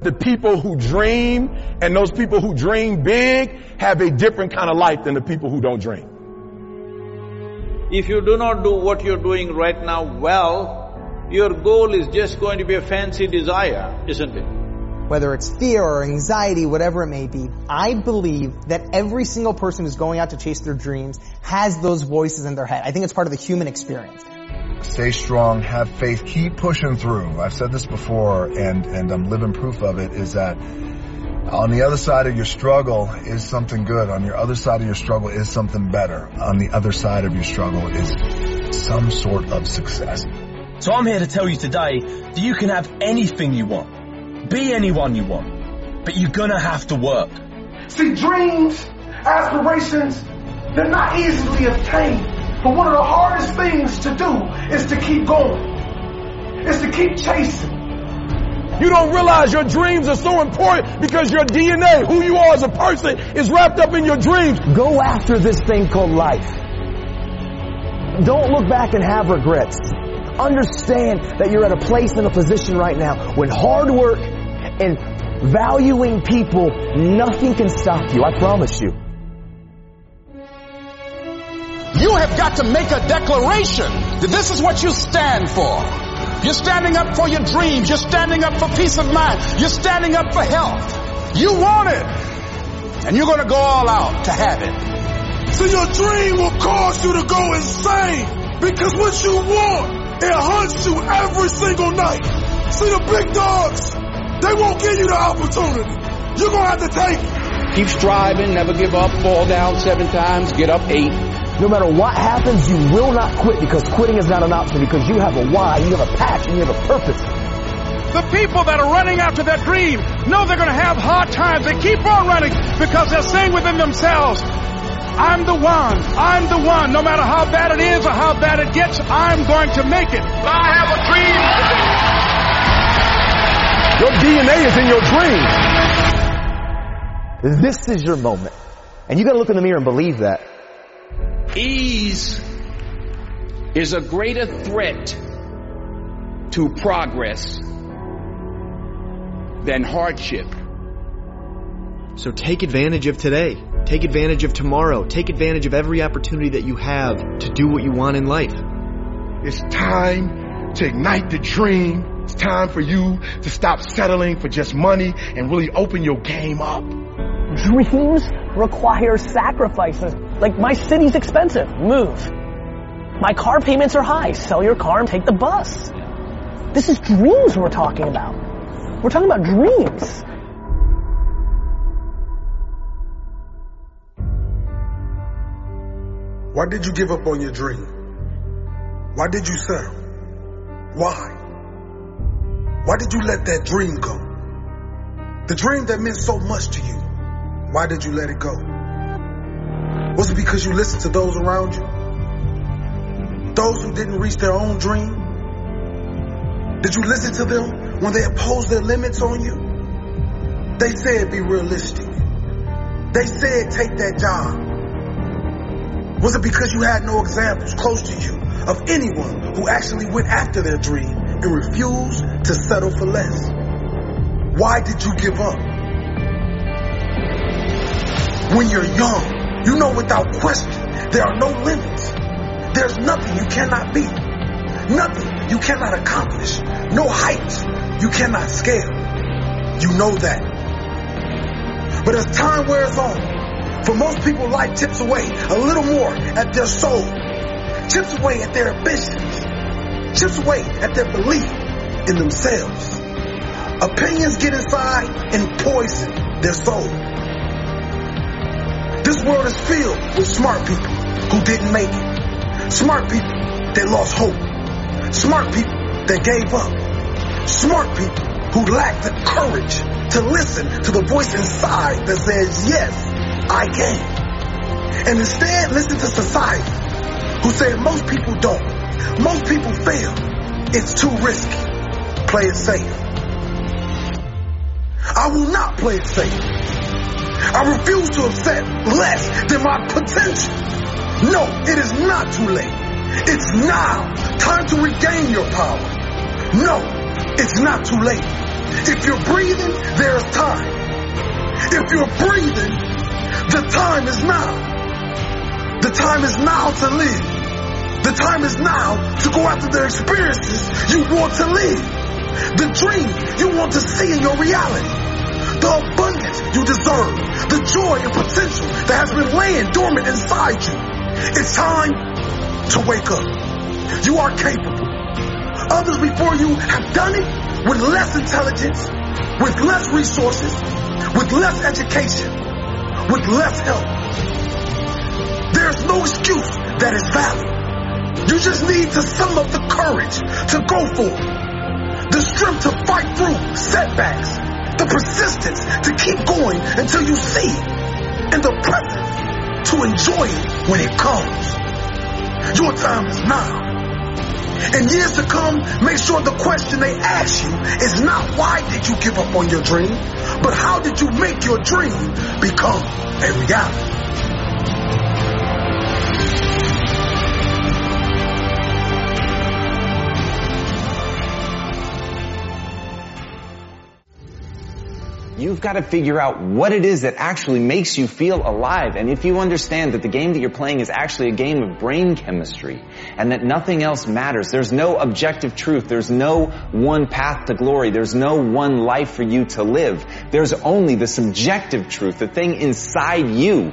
The people who dream and those people who dream big have a different kind of life than the people who don't dream. If you do not do what you're doing right now well, your goal is just going to be a fancy desire, isn't it? Whether it's fear or anxiety, whatever it may be, I believe that every single person who's going out to chase their dreams has those voices in their head. I think it's part of the human experience. Stay strong, have faith, keep pushing through. I've said this before and, and I'm living proof of it is that on the other side of your struggle is something good. On your other side of your struggle is something better. On the other side of your struggle is some sort of success. So I'm here to tell you today that you can have anything you want. Be anyone you want. But you're gonna have to work. See, dreams, aspirations, they're not easily obtained. But one of the hardest things to do is to keep going. Is to keep chasing. You don't realize your dreams are so important because your DNA, who you are as a person, is wrapped up in your dreams. Go after this thing called life. Don't look back and have regrets. Understand that you're at a place and a position right now when hard work and valuing people, nothing can stop you. I promise you. You have got to make a declaration that this is what you stand for. You're standing up for your dreams. You're standing up for peace of mind. You're standing up for health. You want it. And you're going to go all out to have it. So your dream will cause you to go insane because what you want, it hunts you every single night. See the big dogs, they won't give you the opportunity. You're going to have to take it. Keep striving, never give up, fall down seven times, get up eight. No matter what happens, you will not quit because quitting is not an option because you have a why, you have a passion, you have a purpose. The people that are running after their dream know they're going to have hard times. They keep on running because they're saying within themselves, I'm the one. I'm the one. No matter how bad it is or how bad it gets, I'm going to make it. I have a dream. Your DNA is in your dream. This is your moment. And you gotta look in the mirror and believe that. Ease is a greater threat to progress than hardship. So take advantage of today. Take advantage of tomorrow. Take advantage of every opportunity that you have to do what you want in life. It's time to ignite the dream. It's time for you to stop settling for just money and really open your game up. Dreams require sacrifices. Like my city's expensive. Move. My car payments are high. Sell your car and take the bus. This is dreams we're talking about. We're talking about dreams. Why did you give up on your dream? Why did you settle? Why? Why did you let that dream go? The dream that meant so much to you. Why did you let it go? Was it because you listened to those around you? Those who didn't reach their own dream? Did you listen to them when they imposed their limits on you? They said be realistic. They said take that job. Was it because you had no examples close to you of anyone who actually went after their dream and refused to settle for less? Why did you give up? When you're young, you know without question there are no limits. There's nothing you cannot be. Nothing you cannot accomplish. No heights you cannot scale. You know that. But as time wears on, for most people, life tips away a little more at their soul, chips away at their ambitions, chips away at their belief in themselves. Opinions get inside and poison their soul. World is filled with smart people who didn't make it. Smart people that lost hope. Smart people that gave up. Smart people who lack the courage to listen to the voice inside that says, yes, I can. And instead listen to society who said most people don't. Most people fail. It's too risky. Play it safe. I will not play it safe. I refuse to accept less than my potential. No, it is not too late. It's now. Time to regain your power. No, it's not too late. If you're breathing, there's time. If you're breathing, the time is now. The time is now to live. The time is now to go after the experiences you want to live. The dream you want to see in your reality. The abundance you deserve. The joy and potential that has been laying dormant inside you. It's time to wake up. You are capable. Others before you have done it with less intelligence, with less resources, with less education, with less help. There's no excuse that is valid. You just need to sum up the courage to go for it. The strength to fight through setbacks. The persistence to keep going until you see. And the presence to enjoy it when it comes. Your time is now. In years to come, make sure the question they ask you is not why did you give up on your dream, but how did you make your dream become a reality? You've got to figure out what it is that actually makes you feel alive. And if you understand that the game that you're playing is actually a game of brain chemistry and that nothing else matters, there's no objective truth, there's no one path to glory, there's no one life for you to live. There's only the subjective truth, the thing inside you,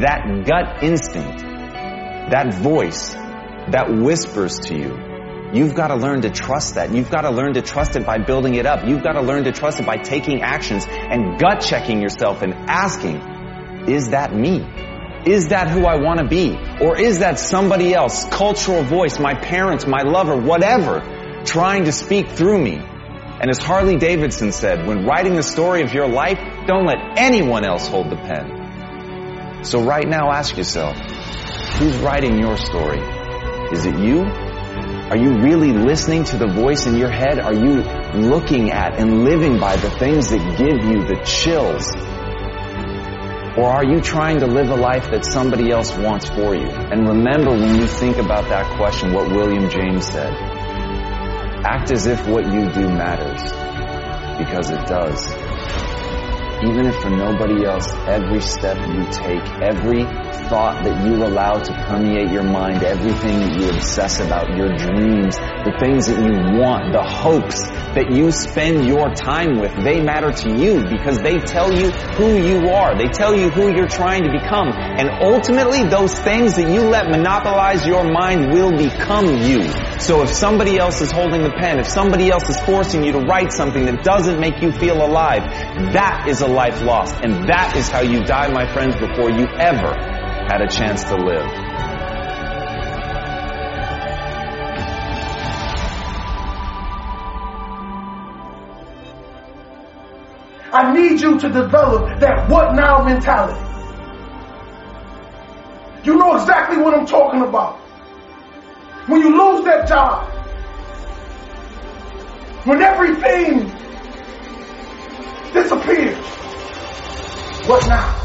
that gut instinct, that voice that whispers to you You've got to learn to trust that. You've got to learn to trust it by building it up. You've got to learn to trust it by taking actions and gut checking yourself and asking, is that me? Is that who I want to be? Or is that somebody else, cultural voice, my parents, my lover, whatever, trying to speak through me? And as Harley Davidson said, when writing the story of your life, don't let anyone else hold the pen. So right now ask yourself, who's writing your story? Is it you are you really listening to the voice in your head? Are you looking at and living by the things that give you the chills? Or are you trying to live a life that somebody else wants for you? And remember when you think about that question what William James said. Act as if what you do matters. Because it does. Even if for nobody else, every step you take, every thought that you allow to permeate your mind, everything that you obsess about, your dreams, the things that you want, the hopes that you spend your time with, they matter to you because they tell you who you are. They tell you who you're trying to become. And ultimately, those things that you let monopolize your mind will become you. So if somebody else is holding the pen, if somebody else is forcing you to write something that doesn't make you feel alive, that is a life lost. And that is how you die, my friends, before you ever had a chance to live. I need you to develop that what now mentality. You know exactly what I'm talking about. When you lose that job, when everything disappears, what now?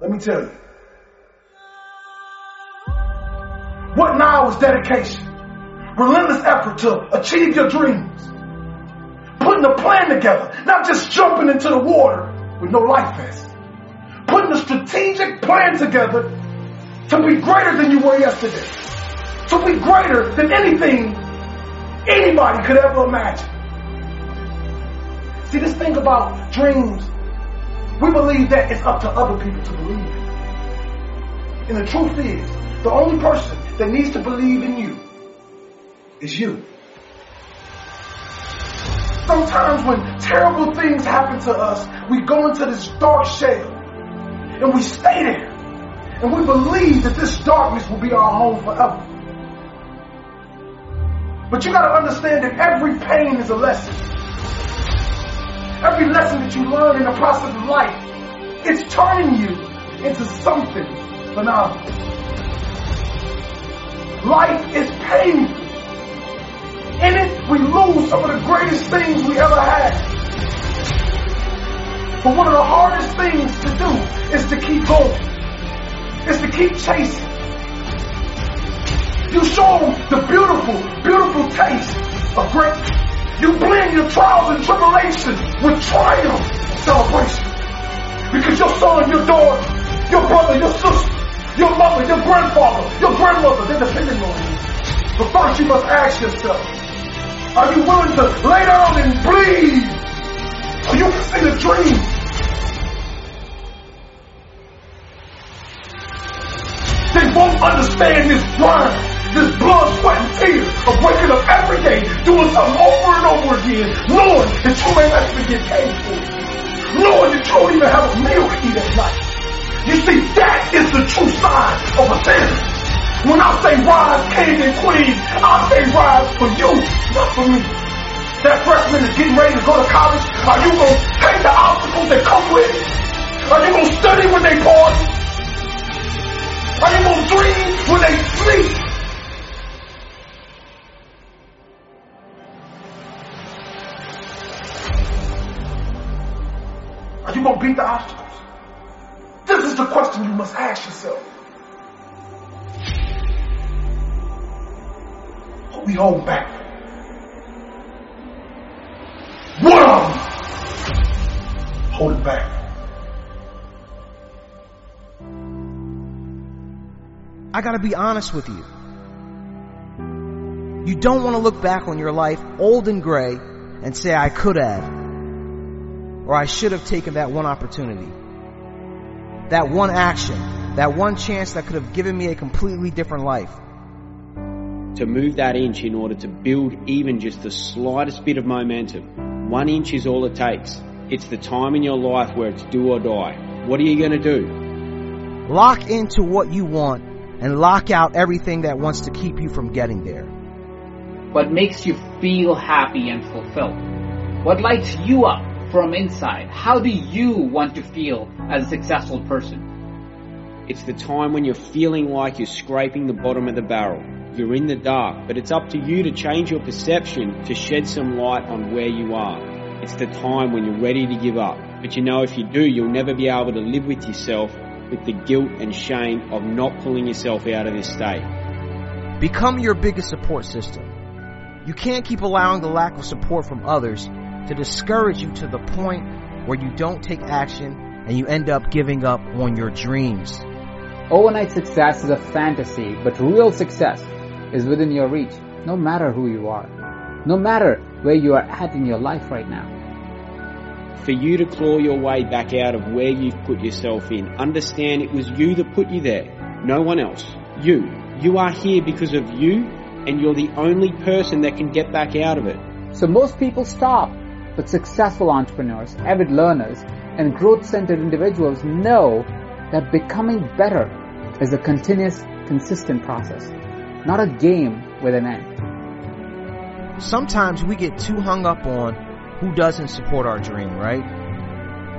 Let me tell you. What now is dedication? Relentless effort to achieve your dreams. Putting a plan together, not just jumping into the water with no life vest. Putting a strategic plan together to be greater than you were yesterday. To be greater than anything anybody could ever imagine. See, this thing about dreams we believe that it's up to other people to believe it. And the truth is, the only person that needs to believe in you is you. Sometimes when terrible things happen to us, we go into this dark shell and we stay there and we believe that this darkness will be our home forever. But you gotta understand that every pain is a lesson. Every lesson that you learn in the process of life, it's turning you into something phenomenal. Life is painful. In it, we lose some of the greatest things we ever had. But one of the hardest things to do is to keep going. Is to keep chasing. You show the beautiful, beautiful taste of greatness. You blend your trials and tribulations with triumph, celebration. Because your son, your daughter, your brother, your sister, your mother, your grandfather, your grandmother, they're depending on you. But first you must ask yourself, are you willing to lay down and bleed? So you can see the dream? They won't understand this grind, this blood, sweat, and tears of waking up every day, doing something over and over again, knowing that you may actually get paid for it. Knowing that you don't even have a meal to eat at night. You see, that is the true sign of a sinner. When I say rise, king and queen, I say rise for you, not for me. That freshman is getting ready to go to college. Are you going to take the obstacles that come with it? Are you going to study when they party? Are you going to dream when they sleep? You going to beat the obstacles? This is the question you must ask yourself. What we hold back? What are we holding back? I gotta be honest with you. You don't want to look back on your life old and gray and say, I could have. Or I should have taken that one opportunity. That one action. That one chance that could have given me a completely different life. To move that inch in order to build even just the slightest bit of momentum. One inch is all it takes. It's the time in your life where it's do or die. What are you gonna do? Lock into what you want and lock out everything that wants to keep you from getting there. What makes you feel happy and fulfilled? What lights you up from inside? How do you want to feel as a successful person? It's the time when you're feeling like you're scraping the bottom of the barrel. You're in the dark, but it's up to you to change your perception to shed some light on where you are. It's the time when you're ready to give up. But you know if you do, you'll never be able to live with yourself with the guilt and shame of not pulling yourself out of this state. Become your biggest support system. You can't keep allowing the lack of support from others to discourage you to the point where you don't take action and you end up giving up on your dreams. Overnight success is a fantasy, but real success is within your reach, no matter who you are, no matter where you are at in your life right now. For you to claw your way back out of where you've put yourself in, understand it was you that put you there, no one else. You. You are here because of you, and you're the only person that can get back out of it. So most people stop, but successful entrepreneurs, avid learners, and growth-centered individuals know that becoming better is a continuous, consistent process, not a game with an end. Sometimes we get too hung up on who doesn't support our dream, right?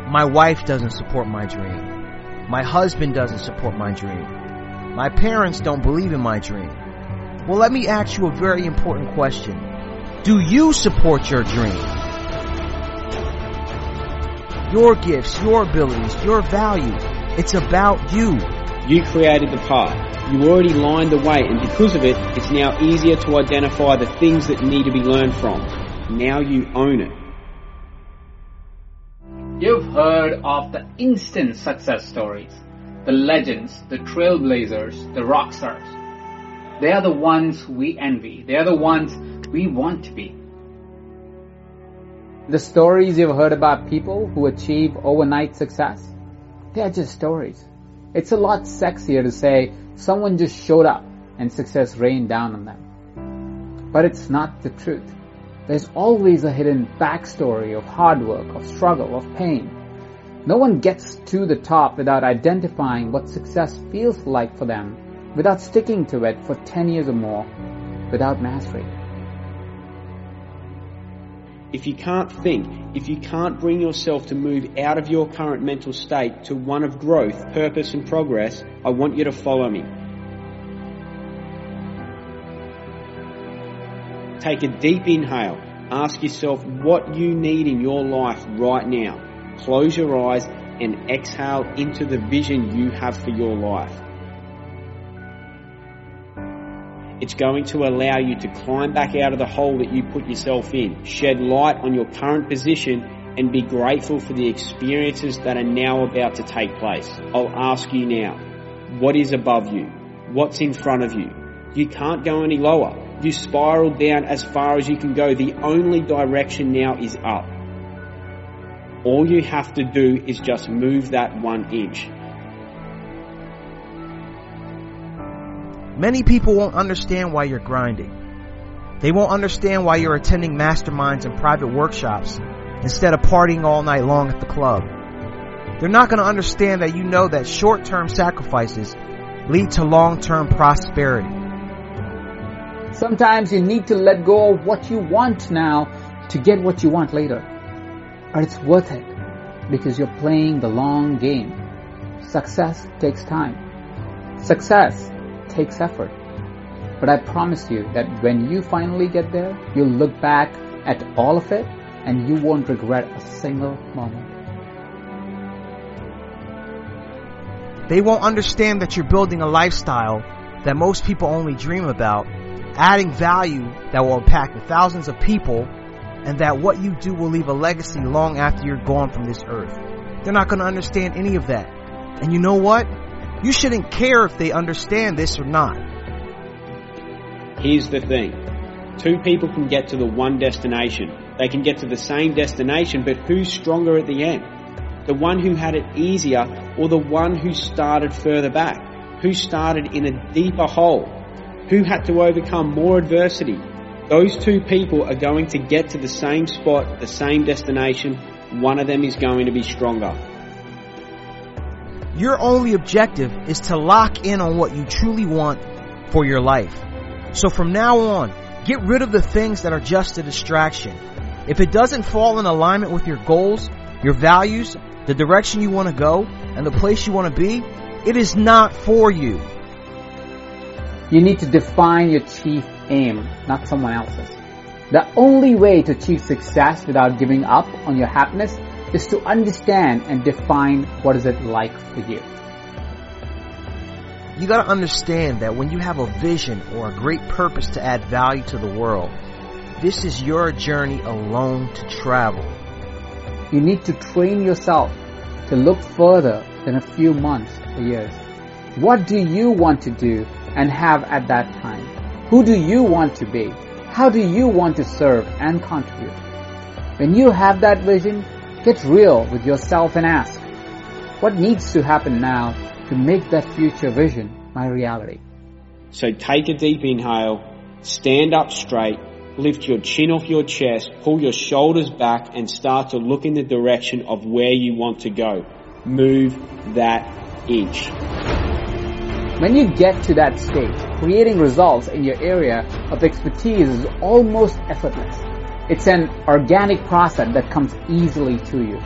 My wife doesn't support my dream. My husband doesn't support my dream. My parents don't believe in my dream. Well, let me ask you a very important question. Do you support your dream? Your gifts, your abilities, your value. It's about you. You created the path. You already lined the way, and because of it, it's now easier to identify the things that need to be learned from. Now you own it. You've heard of the instant success stories, the legends, the trailblazers, the rock stars. They are the ones we envy. They are the ones we want to be. The stories you've heard about people who achieve overnight success, they are just stories. It's a lot sexier to say someone just showed up and success rained down on them. But it's not the truth. There's always a hidden backstory of hard work, of struggle, of pain. No one gets to the top without identifying what success feels like for them, without sticking to it for 10 years or more, without mastery. If you can't think, if you can't bring yourself to move out of your current mental state to one of growth, purpose and progress, I want you to follow me. Take a deep inhale. Ask yourself what you need in your life right now. Close your eyes and exhale into the vision you have for your life. It's going to allow you to climb back out of the hole that you put yourself in, shed light on your current position, and be grateful for the experiences that are now about to take place. I'll ask you now, what is above you? What's in front of you? You can't go any lower. You spiral down as far as you can go. The only direction now is up. All you have to do is just move that one inch. Many people won't understand why you're grinding. They won't understand why you're attending masterminds and private workshops instead of partying all night long at the club. They're not going to understand that you know that short-term sacrifices lead to long-term prosperity. Sometimes you need to let go of what you want now to get what you want later. But it's worth it because you're playing the long game. Success takes time. Success takes effort. But I promise you that when you finally get there, you'll look back at all of it and you won't regret a single moment. They won't understand that you're building a lifestyle that most people only dream about, adding value that will impact thousands of people, and that what you do will leave a legacy long after you're gone from this earth. They're not going to understand any of that. And you know what? You shouldn't care if they understand this or not. Here's the thing. Two people can get to the one destination. They can get to the same destination, but who's stronger at the end? The one who had it easier or the one who started further back? Who started in a deeper hole? Who had to overcome more adversity? Those two people are going to get to the same spot, the same destination. One of them is going to be stronger. Your only objective is to lock in on what you truly want for your life. So from now on, get rid of the things that are just a distraction. If it doesn't fall in alignment with your goals, your values, the direction you want to go, and the place you want to be, it is not for you. You need to define your chief aim, not someone else's. The only way to achieve success without giving up on your happiness is to understand and define what is it like for you. You gotta understand that when you have a vision or a great purpose to add value to the world, this is your journey alone to travel. You need to train yourself to look further than a few months or years. What do you want to do and have at that time? Who do you want to be? How do you want to serve and contribute? When you have that vision, get real with yourself and ask, what needs to happen now to make that future vision my reality? So take a deep inhale, stand up straight, lift your chin off your chest, pull your shoulders back and start to look in the direction of where you want to go. Move that inch. When you get to that stage, creating results in your area of expertise is almost effortless. It's an organic process that comes easily to you.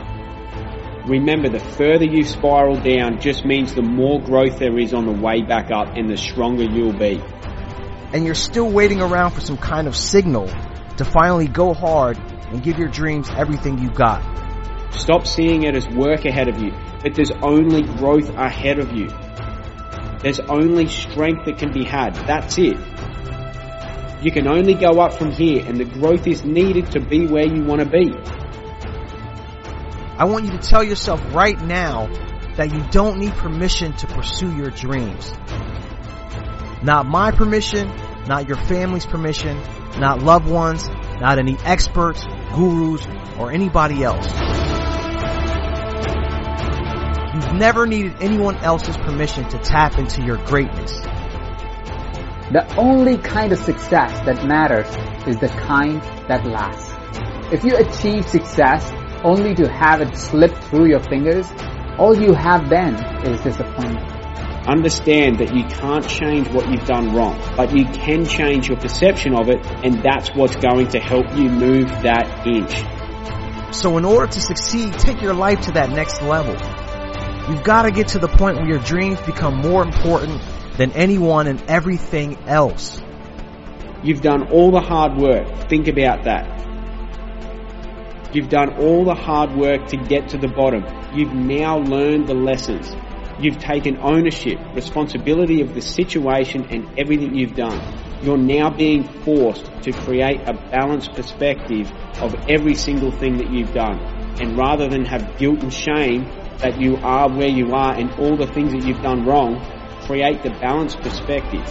Remember, the further you spiral down just means the more growth there is on the way back up and the stronger you'll be. And you're still waiting around for some kind of signal to finally go hard and give your dreams everything you've got. Stop seeing it as work ahead of you, that there's only growth ahead of you. There's only strength that can be had. That's it. You can only go up from here and the growth is needed to be where you want to be. I want you to tell yourself right now that you don't need permission to pursue your dreams. Not my permission, not your family's permission, not loved ones, not any experts, gurus, or anybody else. You've never needed anyone else's permission to tap into your greatness. The only kind of success that matters is the kind that lasts. If you achieve success only to have it slip through your fingers, all you have then is disappointment. Understand that you can't change what you've done wrong, but you can change your perception of it, and that's what's going to help you move that inch. So in order to succeed, take your life to that next level. You've got to get to the point where your dreams become more important than anyone and everything else. You've done all the hard work. Think about that. You've done all the hard work to get to the bottom. You've now learned the lessons. You've taken ownership, responsibility of the situation and everything you've done. you're now being forced to create a balanced perspective of every single thing that you've done. And rather than have guilt and shame that you are where you are and all the things that you've done wrong, create the balanced perspective.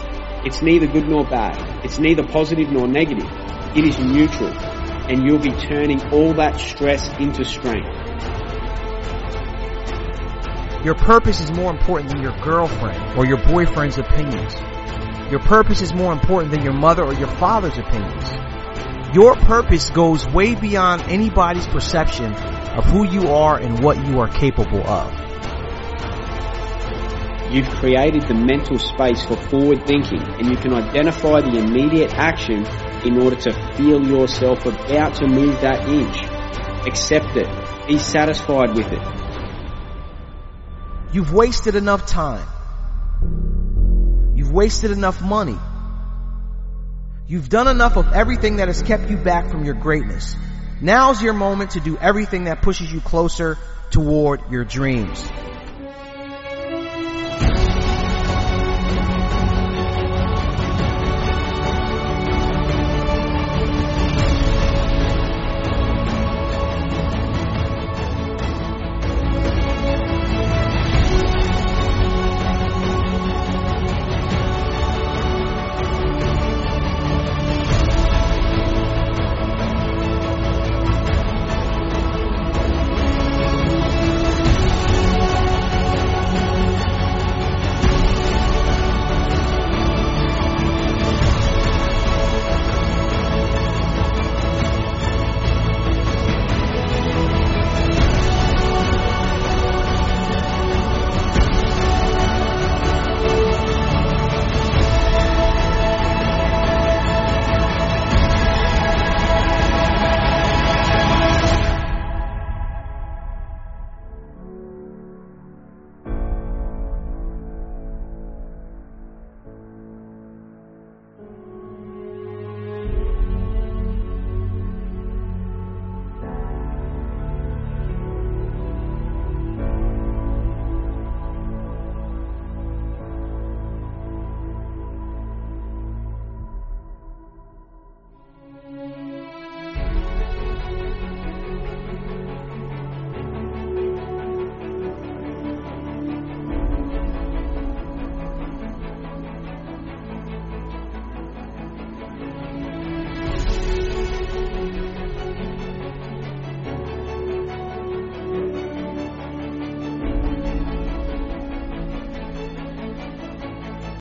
It's neither good nor bad. It's neither positive nor negative. It is neutral. And you'll be turning all that stress into strength. Your purpose is more important than your girlfriend or your boyfriend's opinions. Your purpose is more important than your mother or your father's opinions. Your purpose goes way beyond anybody's perception of who you are and what you are capable of. You've created the mental space for forward thinking and you can identify the immediate action in order to feel yourself about to move that inch. Accept it. Be satisfied with it. You've wasted enough time. You've wasted enough money. You've done enough of everything that has kept you back from your greatness. Now's your moment to do everything that pushes you closer toward your dreams.